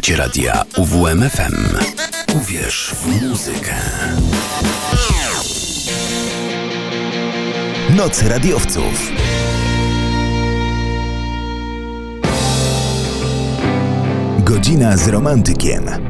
Słuchacie radia UWMFM. Uwierz w muzykę. Noc radiowców. Godzina z romantykiem.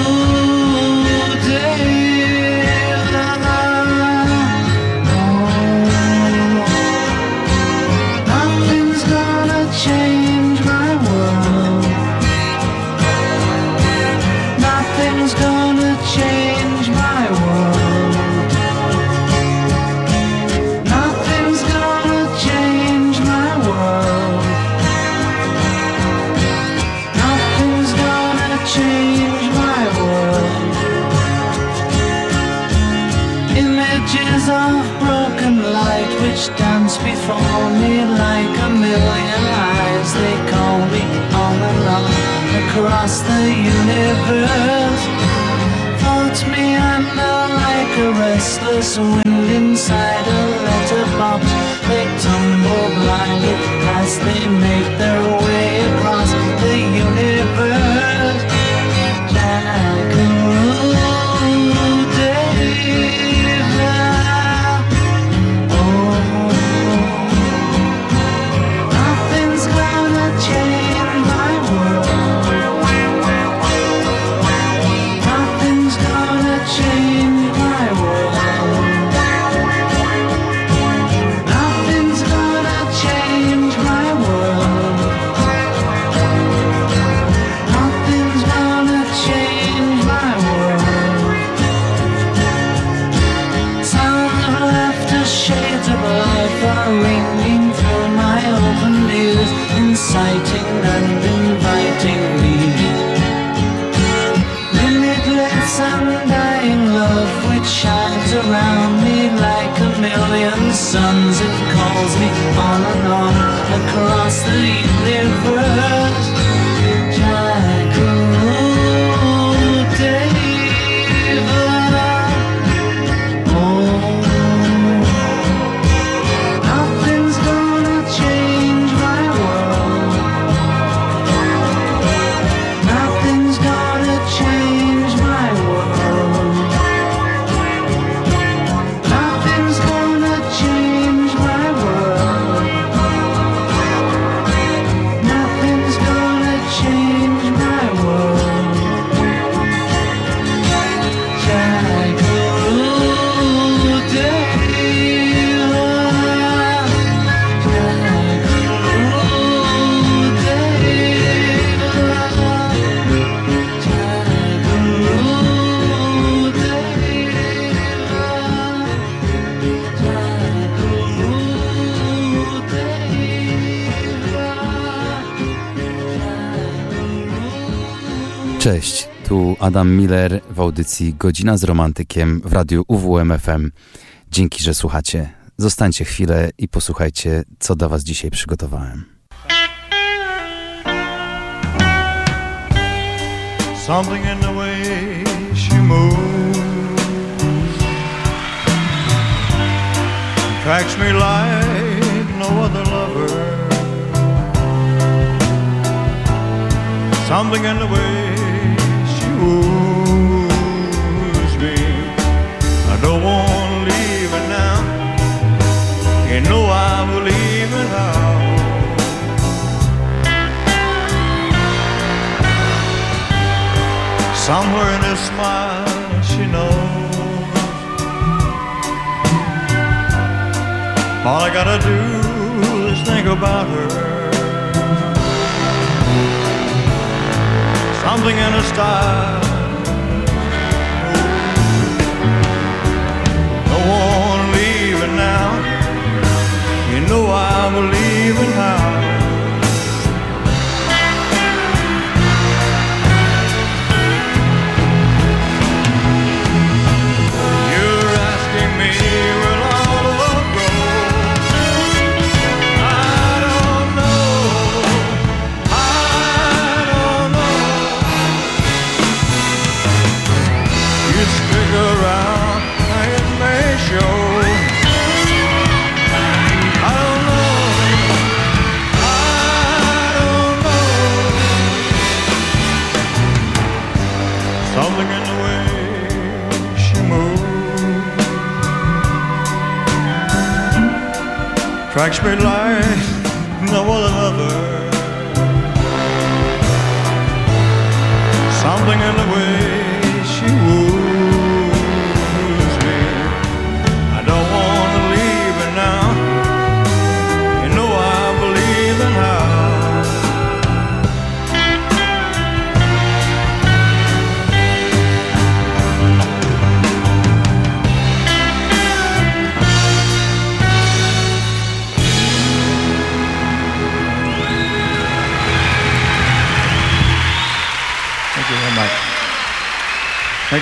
universe. Float me under like a restless wind Cześć, tu Adam Miller w audycji Godzina z Romantykiem w radiu UWMFM. Dzięki, że słuchacie. Zostańcie chwilę i posłuchajcie, co dla Was dzisiaj przygotowałem. Something in the way she moves Tracks me like no other lover Something in the way Somewhere in her smile she knows All I gotta do is think about her. Something in her style. No one leaving now. You know I believe in now strikes me like no other. Something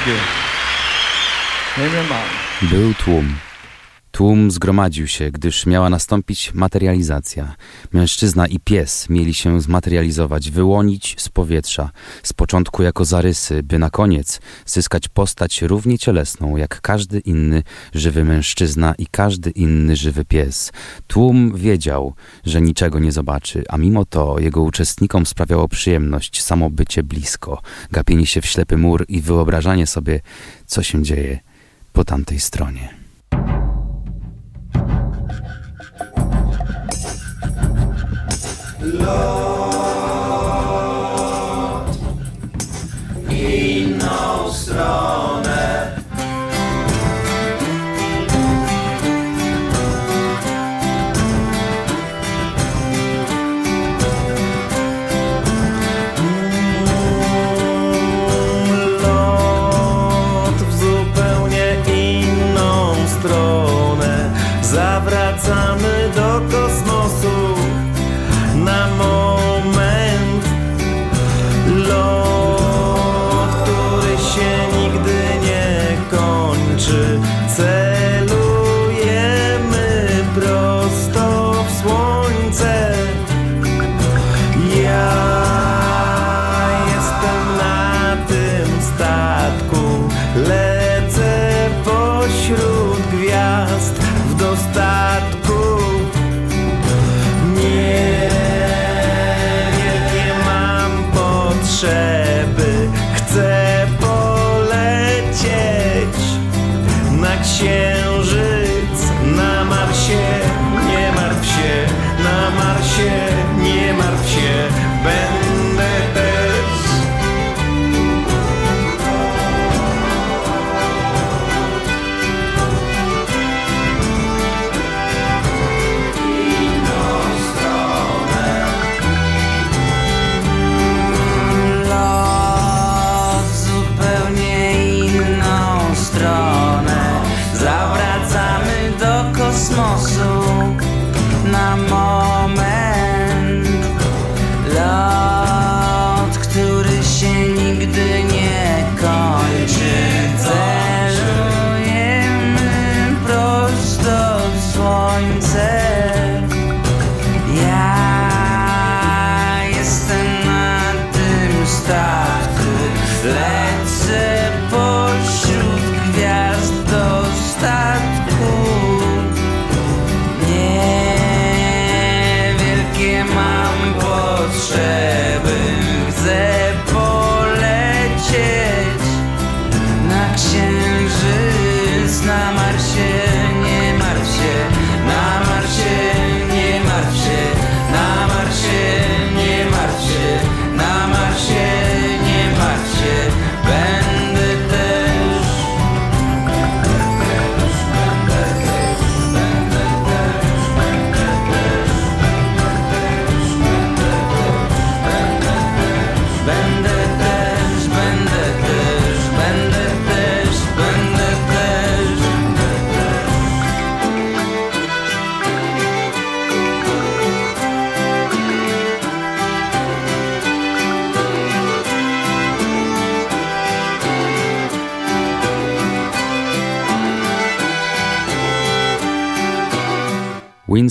you. Neem Tłum zgromadził się, gdyż miała nastąpić materializacja. Mężczyzna i pies mieli się zmaterializować, wyłonić z powietrza, z początku jako zarysy, by na koniec zyskać postać równie cielesną jak każdy inny żywy mężczyzna i każdy inny żywy pies. Tłum wiedział, że niczego nie zobaczy, a mimo to jego uczestnikom sprawiało przyjemność samo bycie blisko, gapienie się w ślepy mur i wyobrażanie sobie, co się dzieje po tamtej stronie. Inną stronę. Lot w zupełnie inną stronę. Zawracamy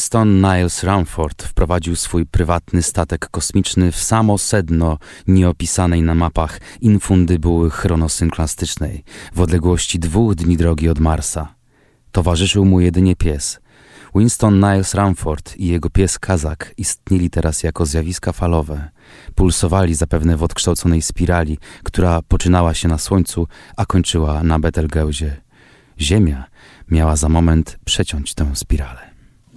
Winston Niles Ramford wprowadził swój prywatny statek kosmiczny w samo sedno nieopisanej na mapach infundybuły chronosynklastycznej w odległości dwóch dni drogi od Marsa. Towarzyszył mu jedynie pies. Winston Niles Ramford i jego pies Kazak istnieli teraz jako zjawiska falowe. Pulsowali zapewne w odkształconej spirali, która poczynała się na Słońcu, a kończyła na Betelgeuzie. Ziemia miała za moment przeciąć tę spiralę.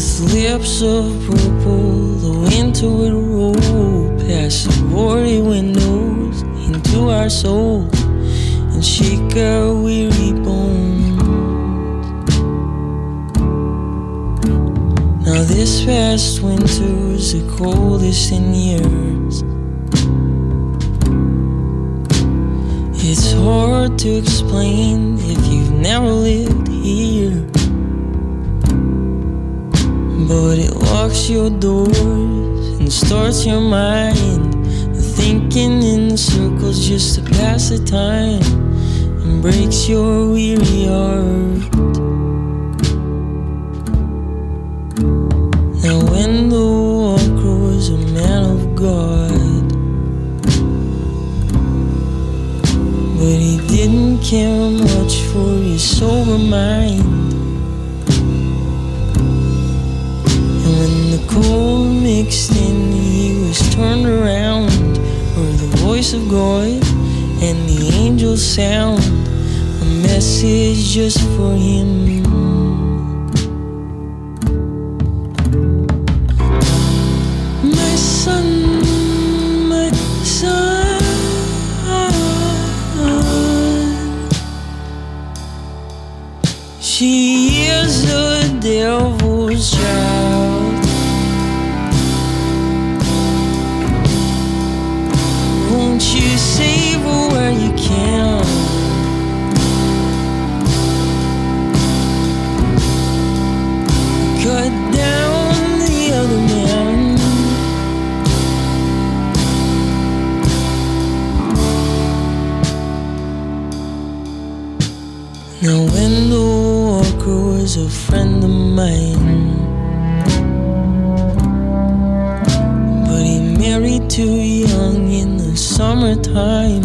Lips of purple, the winter will roll past the boarded windows into our souls and shake our weary bones. Now, this past winter was the coldest in years. It's hard to explain if you've never lived here. But it locks your doors and starts your mind thinking in circles just to pass the time and breaks your weary heart. Now, when the walker was a man of God. But he didn't care much for his sober mind. Cold mixed in, he was turned around, heard the voice of God and the angels sound, a message just for him. My son, my son. She is the devil's Now when the walker was a friend of mine But he married too young in the summertime.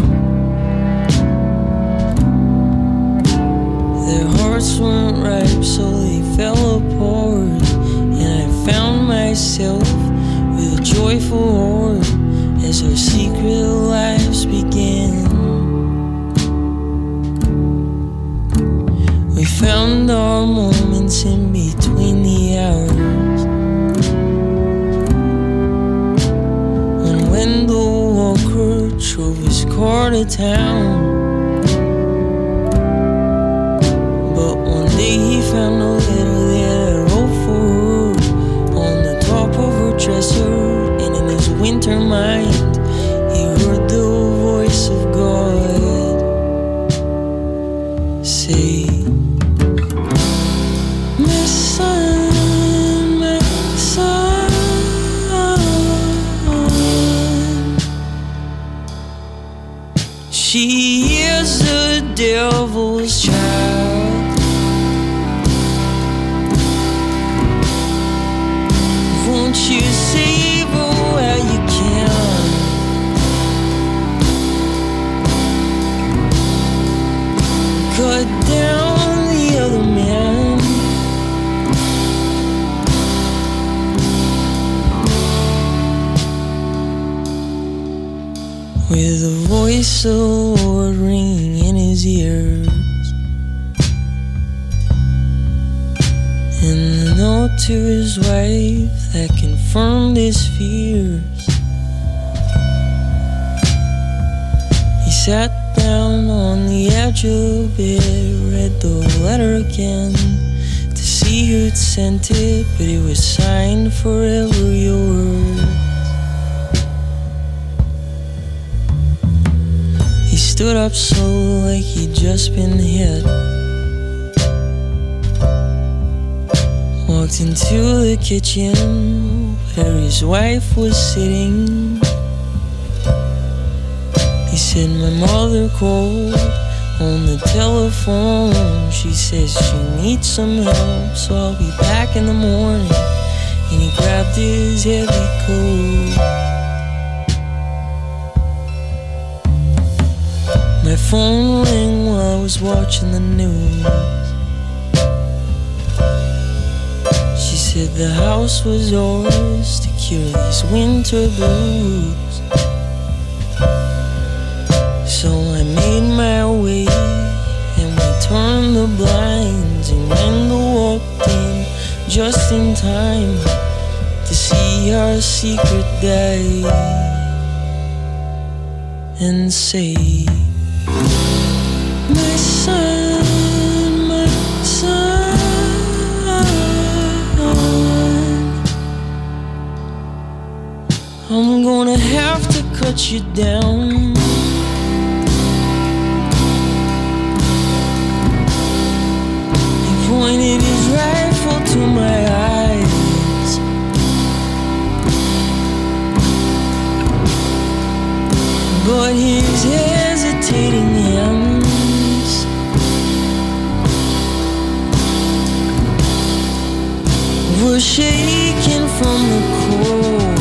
Their hearts weren't ripe so they fell apart And I found myself with a joyful heart As our secret lives began found our moments in between the hours. And when the walker drove his car to town. But one day he found a letter that wrote for her on the top of her dresser. And in his winter mind, Lord ringing in his ears. And the note to his wife that confirmed his fears. He sat down on the edge of bed, read the letter again to see who'd sent it, but it was signed forever yours. Stood up so like he'd just been hit. Walked into the kitchen where his wife was sitting. He said, My mother called on the telephone. She says she needs some help, so I'll be back in the morning. And he grabbed his heavy coat. Phone rang while I was watching the news. She said the house was ours to cure these winter blues. So I made my way and we turned the blinds, and Randall walked in just in time to see our secret day and say, My son, my son, I'm gonna have to cut you down. He pointed his rifle to my eyes. But his hesitating hands were shaking from the cold.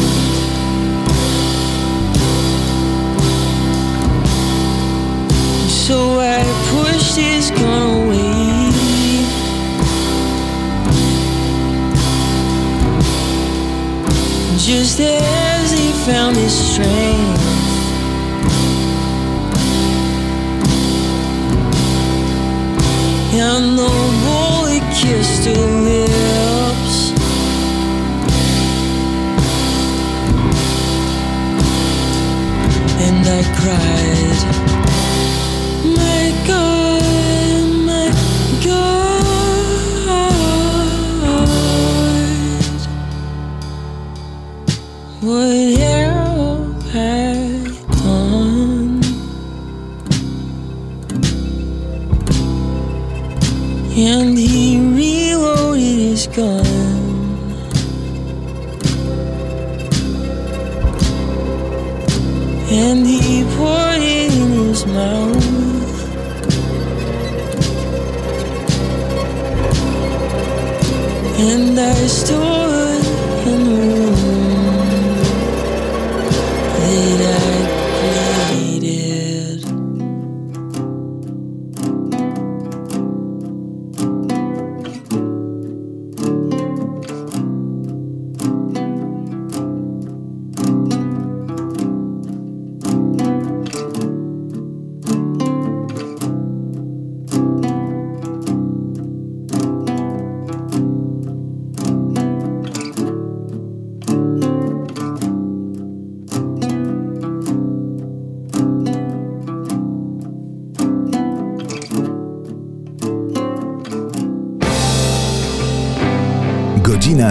So I pushed his gun away. Just as he found his strength.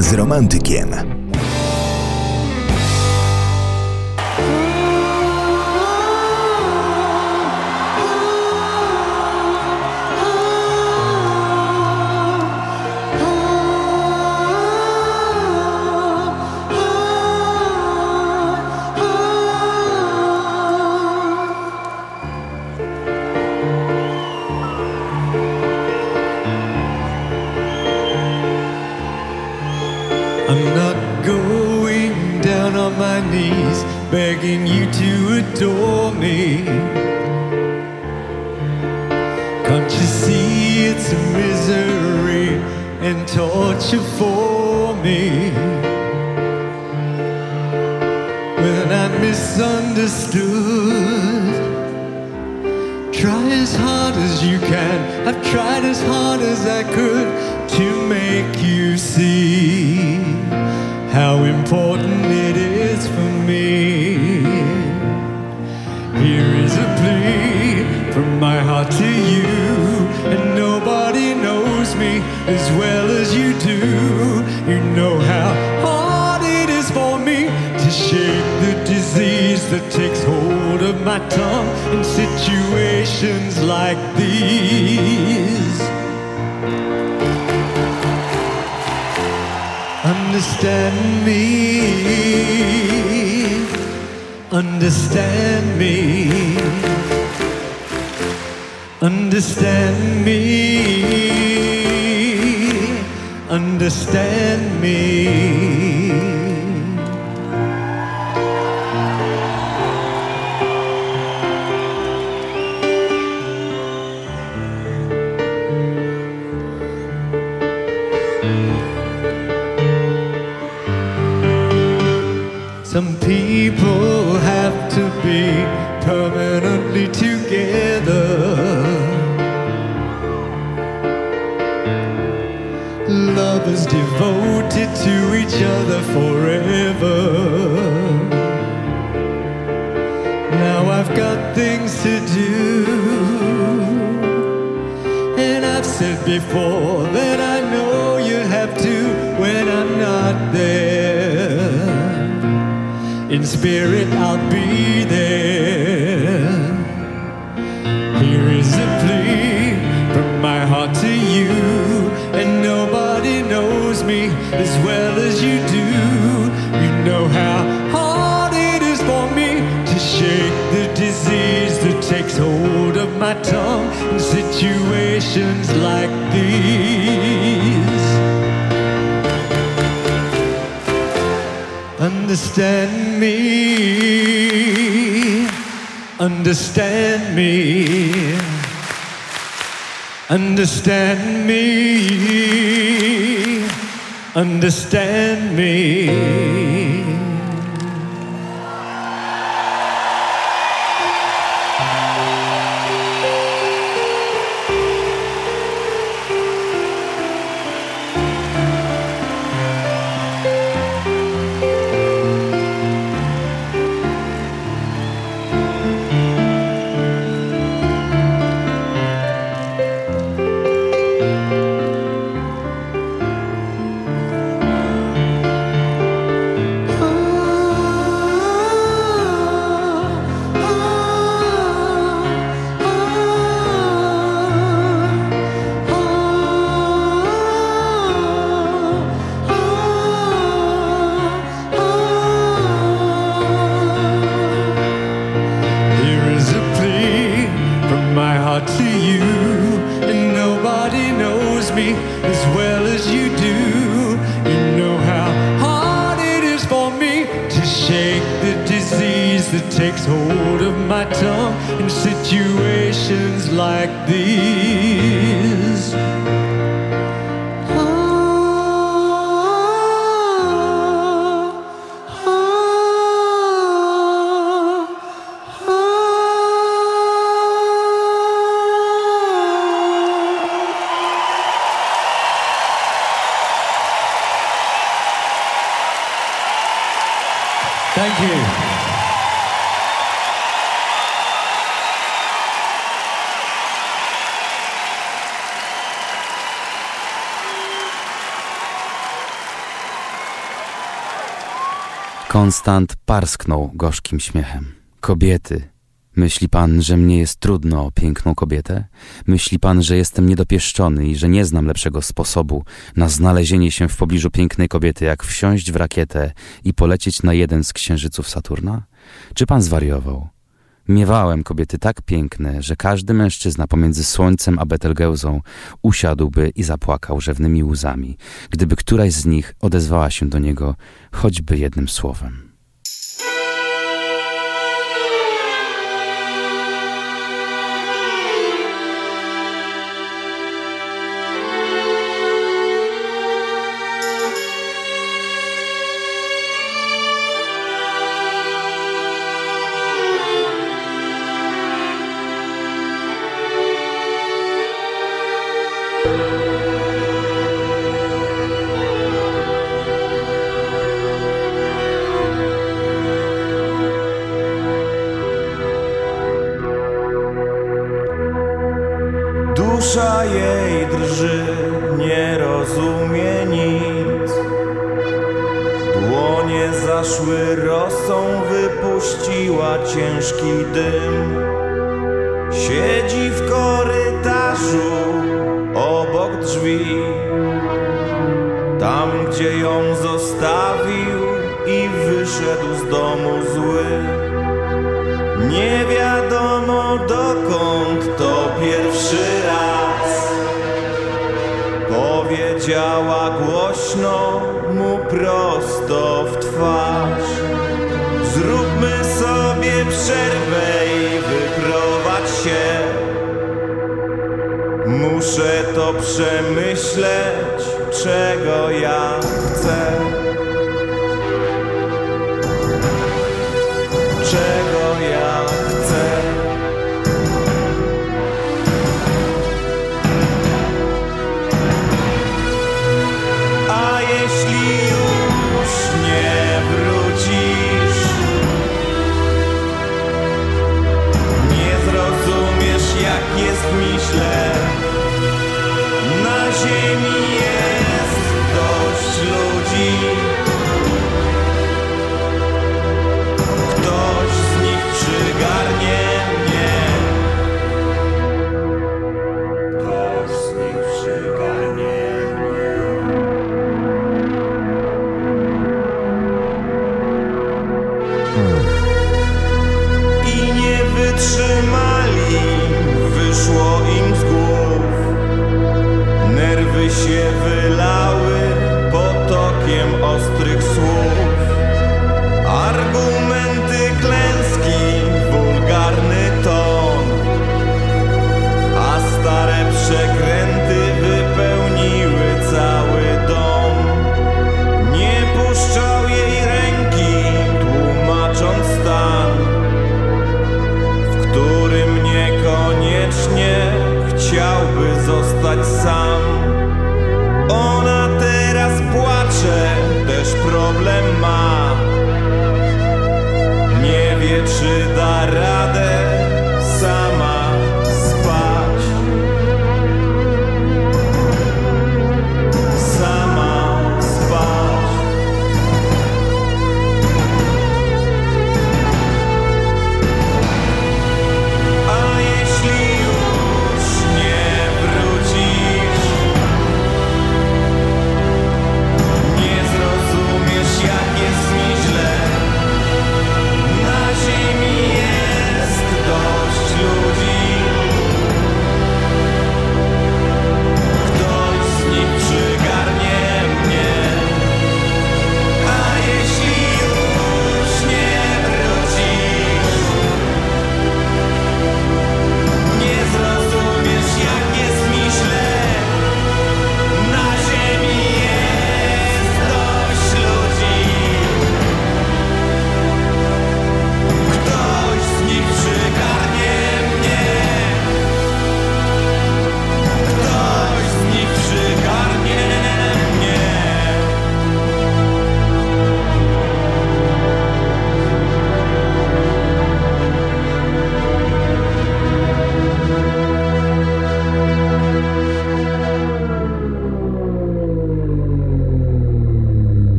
Z romantykiem. Begging you to adore me. Can't you see it's misery and torture for me? When I'm misunderstood, try as hard as you can. I've tried as hard as I could to make you see how important it is heart to you, and nobody knows me as well as you do. You know how hard it is for me to shake the disease that takes hold of my tongue in situations like these. Understand me, understand me, understand me, understand me. Said before that I know you'll have to when I'm not there. In spirit, I'll be there. Here is a plea from my heart to you, and nobody knows me as well as you do. You know how hard it is for me to shake the disease that takes hold my tongue in situations like these. Understand me, understand me, understand me, understand me. Konstant parsknął gorzkim śmiechem. Kobiety. Myśli pan, że mnie jest trudno o piękną kobietę? Myśli pan, że jestem niedopieszczony i że nie znam lepszego sposobu na znalezienie się w pobliżu pięknej kobiety, jak wsiąść w rakietę i polecieć na jeden z księżyców Saturna? Czy pan zwariował? Miewałem kobiety tak piękne, że każdy mężczyzna pomiędzy słońcem a Betelgeuzą usiadłby i zapłakał rzewnymi łzami, gdyby któraś z nich odezwała się do niego choćby jednym słowem.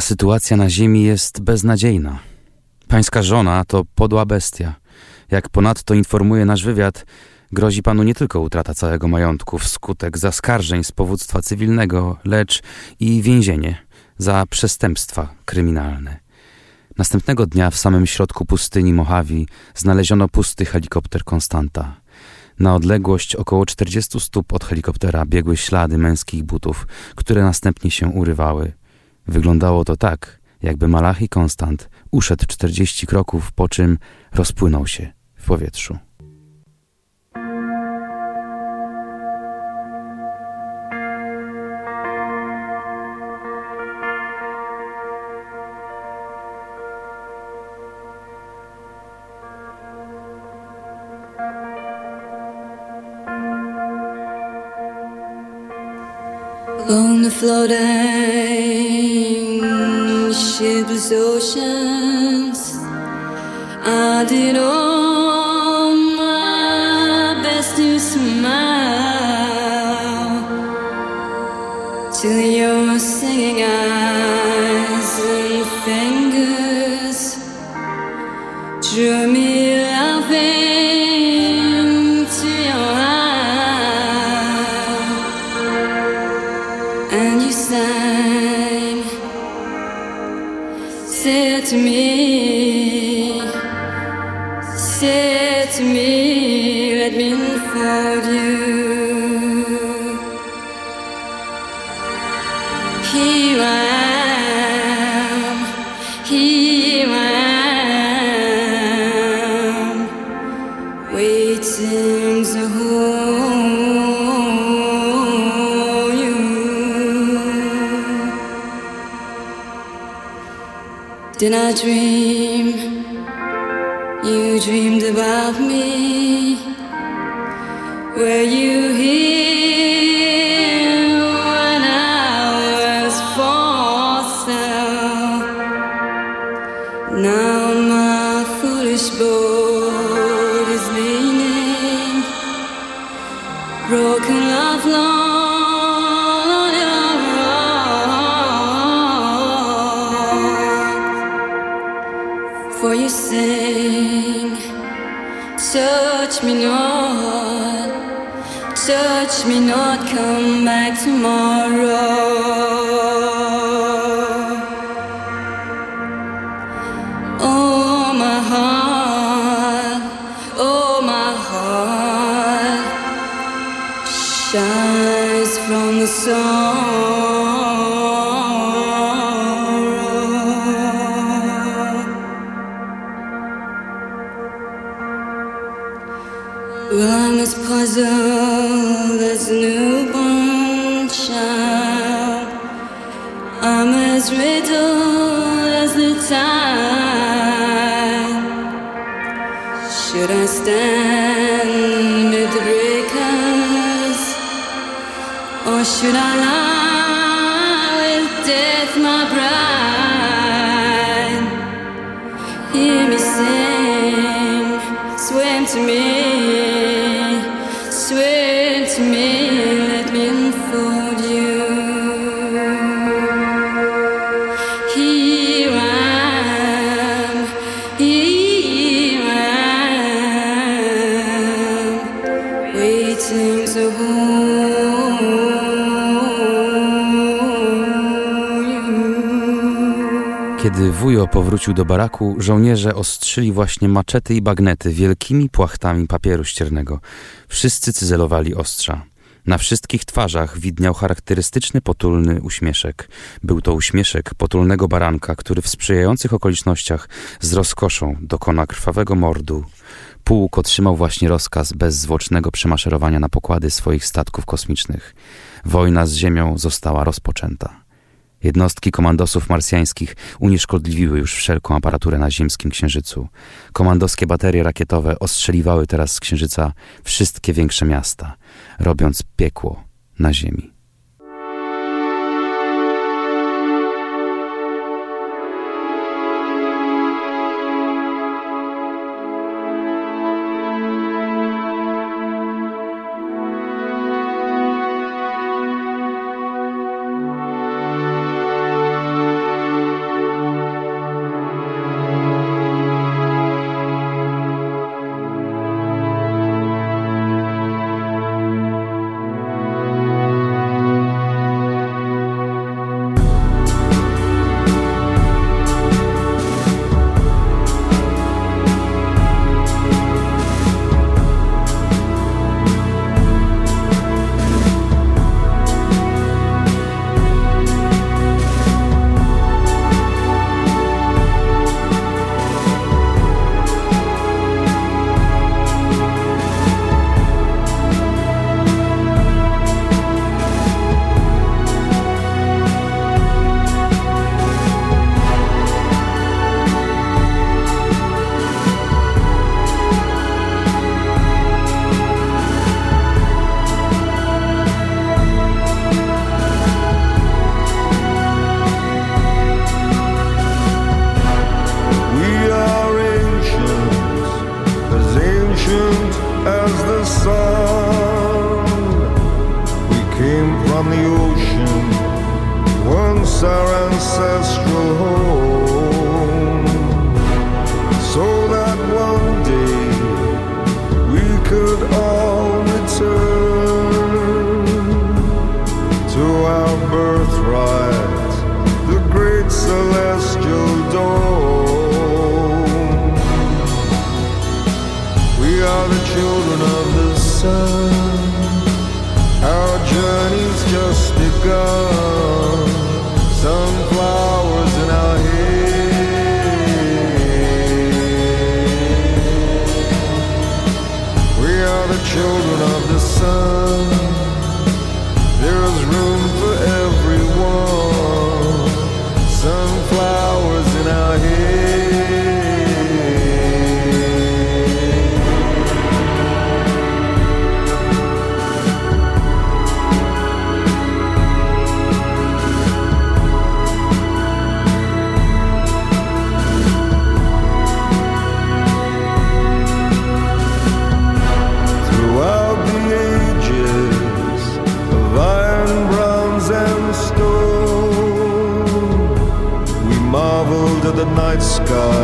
Sytuacja na ziemi jest beznadziejna. Pańska żona to podła bestia. Jak ponadto informuje nasz wywiad, grozi panu nie tylko utrata całego majątku wskutek zaskarżeń z powództwa cywilnego, lecz i więzienie za przestępstwa kryminalne. Następnego dnia w samym środku pustyni Mojave znaleziono pusty helikopter Konstanta. Na odległość około 40 stóp od helikoptera biegły ślady męskich butów, które następnie się urywały. Wyglądało to tak, jakby Malachi Konstant uszedł 40 kroków, po czym rozpłynął się w powietrzu. Along the floating shipless oceans, I did all dream? Kiedy wujo powrócił do baraku, żołnierze ostrzyli właśnie maczety i bagnety wielkimi płachtami papieru ściernego. Wszyscy cyzelowali ostrza. Na wszystkich twarzach widniał charakterystyczny potulny uśmieszek. Był to uśmieszek potulnego baranka, który w sprzyjających okolicznościach z rozkoszą dokona krwawego mordu. Pułk otrzymał właśnie rozkaz bezzwłocznego przemaszerowania na pokłady swoich statków kosmicznych. Wojna z Ziemią została rozpoczęta. Jednostki komandosów marsjańskich unieszkodliwiły już wszelką aparaturę na ziemskim księżycu. Komandoskie baterie rakietowe ostrzeliwały teraz z księżyca wszystkie większe miasta, robiąc piekło na ziemi. Sun. Our journey's just begun. Night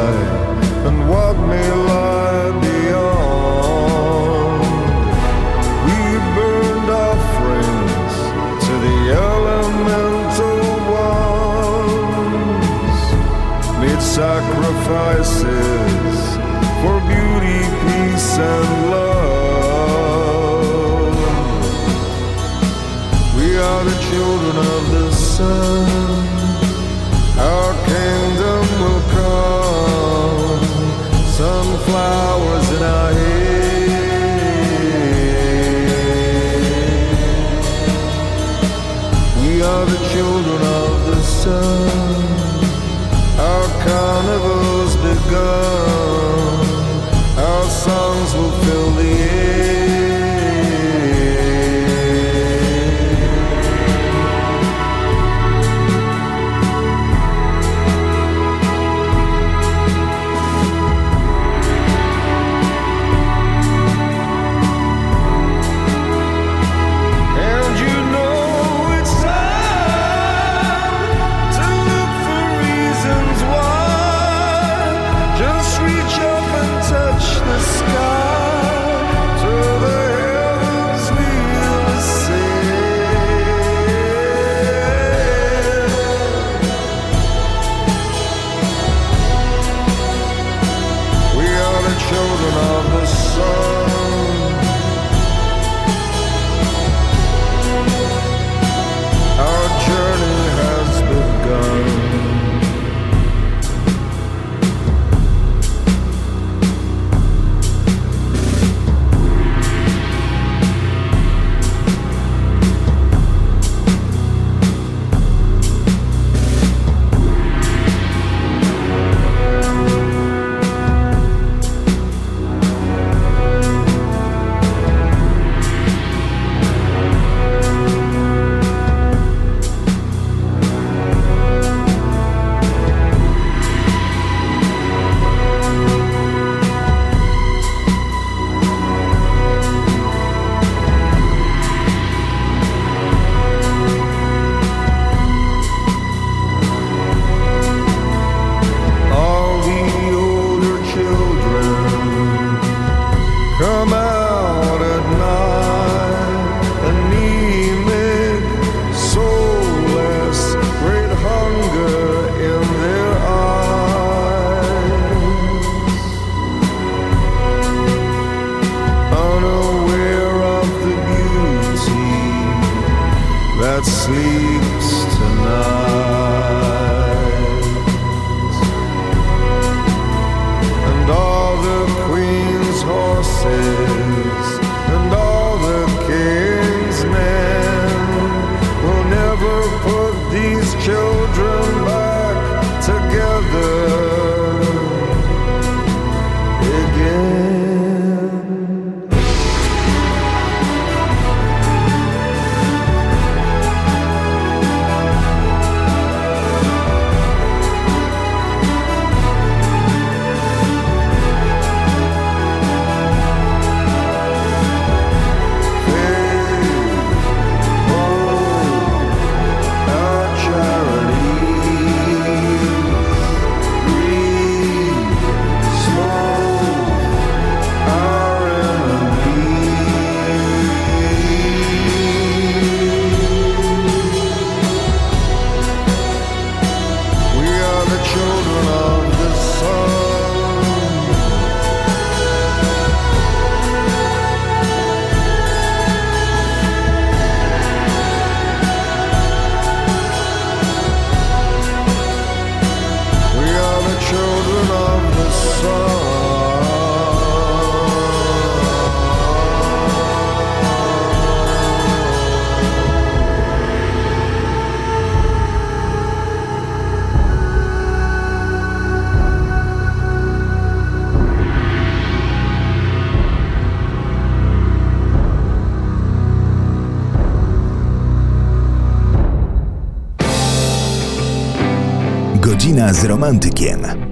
Godzina z romantykiem.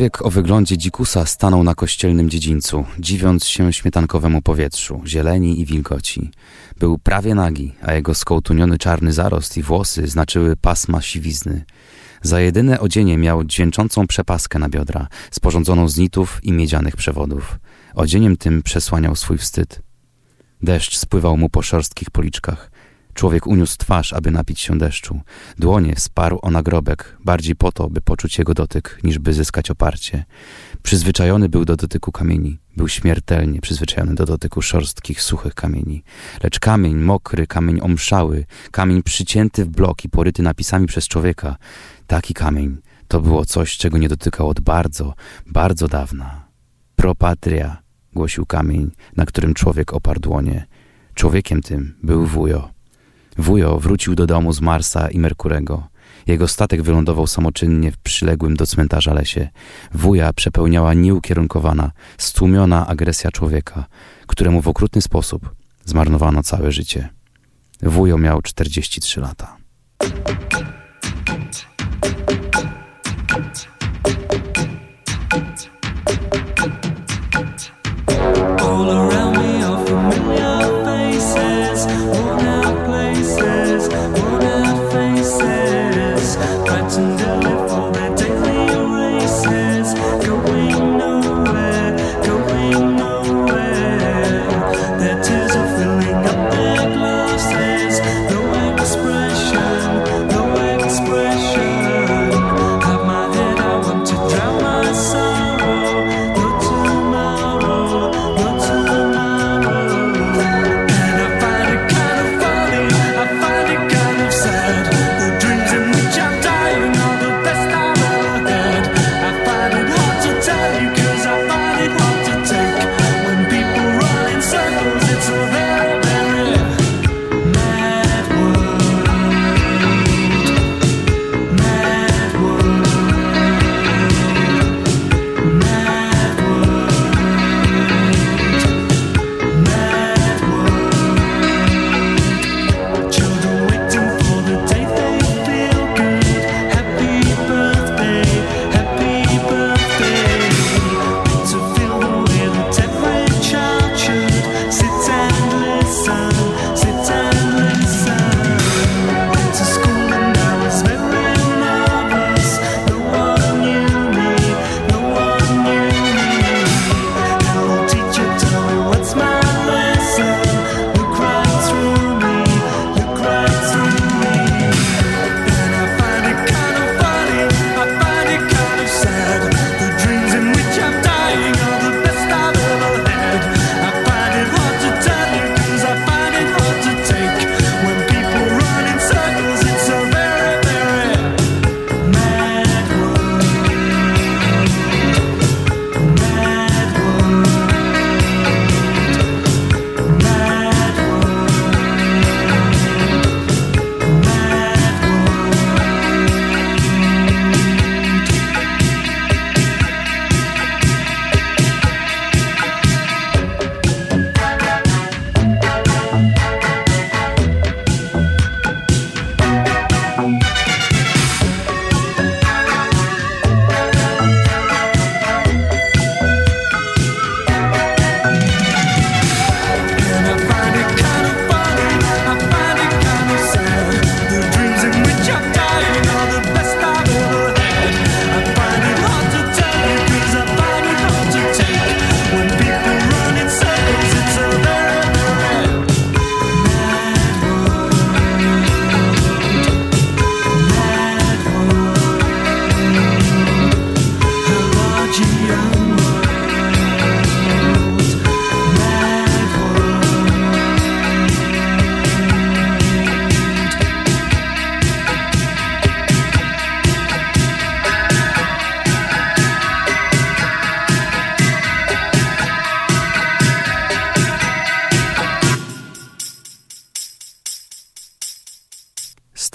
Człowiek o wyglądzie dzikusa stanął na kościelnym dziedzińcu, dziwiąc się śmietankowemu powietrzu, zieleni i wilgoci. Był prawie nagi, a jego skołtuniony czarny zarost i włosy znaczyły pasma siwizny. Za jedyne odzienie miał dźwięczącą przepaskę na biodra, sporządzoną z nitów i miedzianych przewodów. Odzieniem tym przesłaniał swój wstyd. Deszcz spływał mu po szorstkich policzkach. Człowiek uniósł twarz, aby napić się deszczu. Dłonie sparł o nagrobek, bardziej po to, by poczuć jego dotyk, niż by zyskać oparcie. Przyzwyczajony był do dotyku kamieni. Był śmiertelnie przyzwyczajony do dotyku szorstkich, suchych kamieni. Lecz kamień mokry, kamień omszały, kamień przycięty w blok i poryty napisami przez człowieka, taki kamień to było coś, czego nie dotykał od bardzo, bardzo dawna. Pro patria, głosił kamień, na którym człowiek oparł dłonie. Człowiekiem tym był wujo. Wujo wrócił do domu z Marsa i Merkurego. Jego statek wylądował samoczynnie w przyległym do cmentarza lesie. Wuja przepełniała nieukierunkowana, stłumiona agresja człowieka, któremu w okrutny sposób zmarnowano całe życie. Wujo miał 43 lata.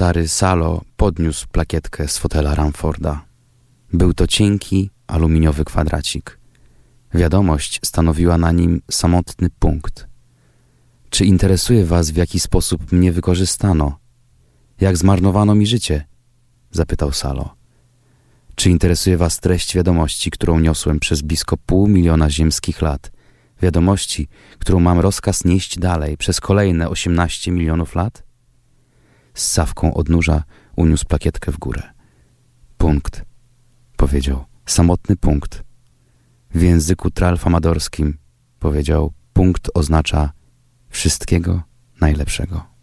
Stary Salo podniósł plakietkę z fotela Ramforda. Był to cienki, aluminiowy kwadracik. Wiadomość stanowiła na nim samotny punkt. Czy interesuje was, w jaki sposób mnie wykorzystano? Jak zmarnowano mi życie? Zapytał Salo. Czy interesuje was treść wiadomości, którą niosłem przez blisko pół miliona ziemskich lat? Wiadomości, którą mam rozkaz nieść dalej przez kolejne 18 milionów lat? Z sawką odnóża uniósł plakietkę w górę. Punkt, powiedział. Samotny punkt. W języku tralfamadorskim powiedział, punkt oznacza wszystkiego najlepszego.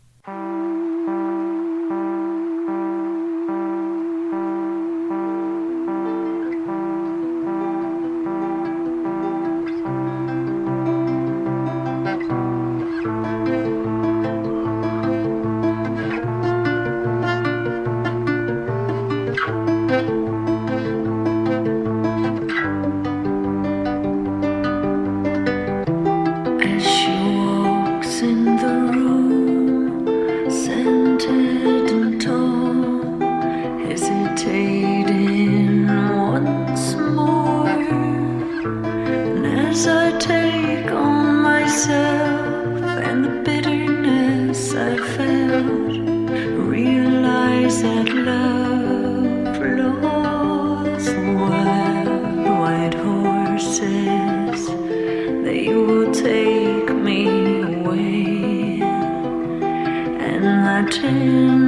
And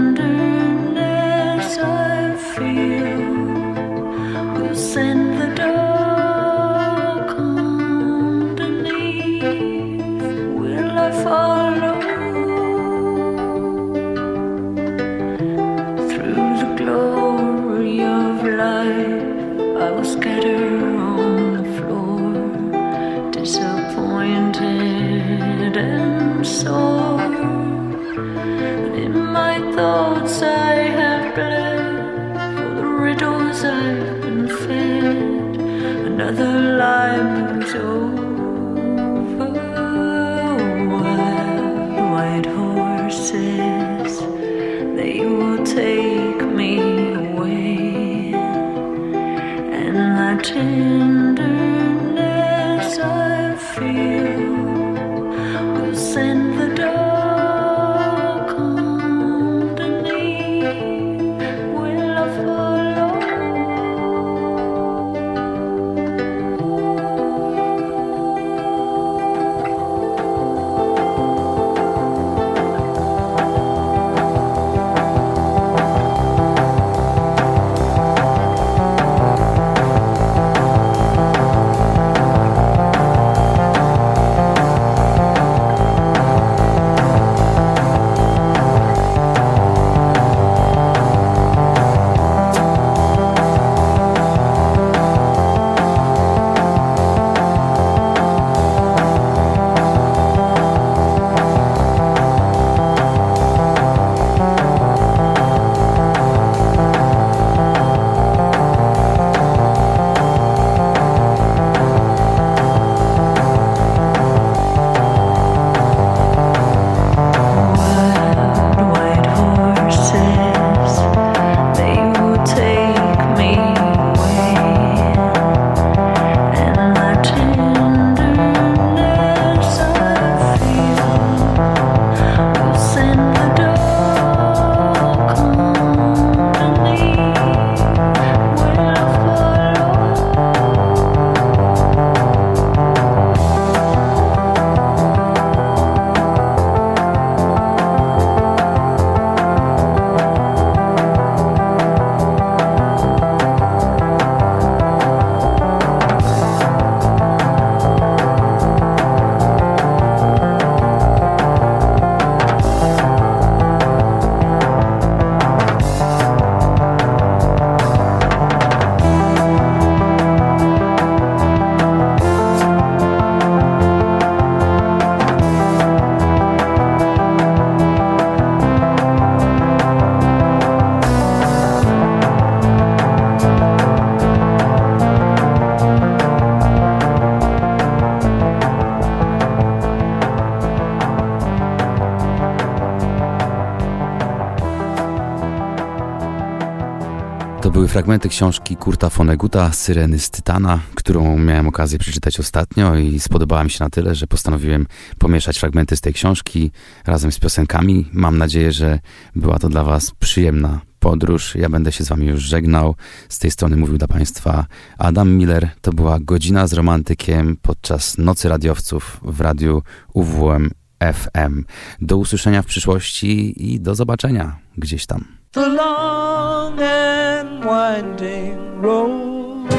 fragmenty książki Kurta Foneguta Syreny z Tytana, którą miałem okazję przeczytać ostatnio i spodobała mi się na tyle, że postanowiłem pomieszać fragmenty z tej książki razem z piosenkami. Mam nadzieję, że była to dla Was przyjemna podróż. Ja będę się z Wami już żegnał. Z tej strony mówił dla Państwa Adam Miller. To była godzina z romantykiem podczas Nocy Radiowców w radiu UWM FM. Do usłyszenia w przyszłości i do zobaczenia gdzieś tam. The long and winding road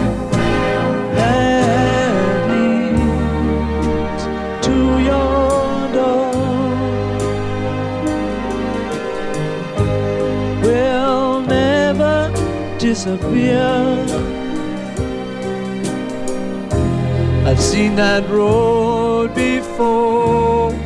that leads to your door will never disappear. I've seen that road before.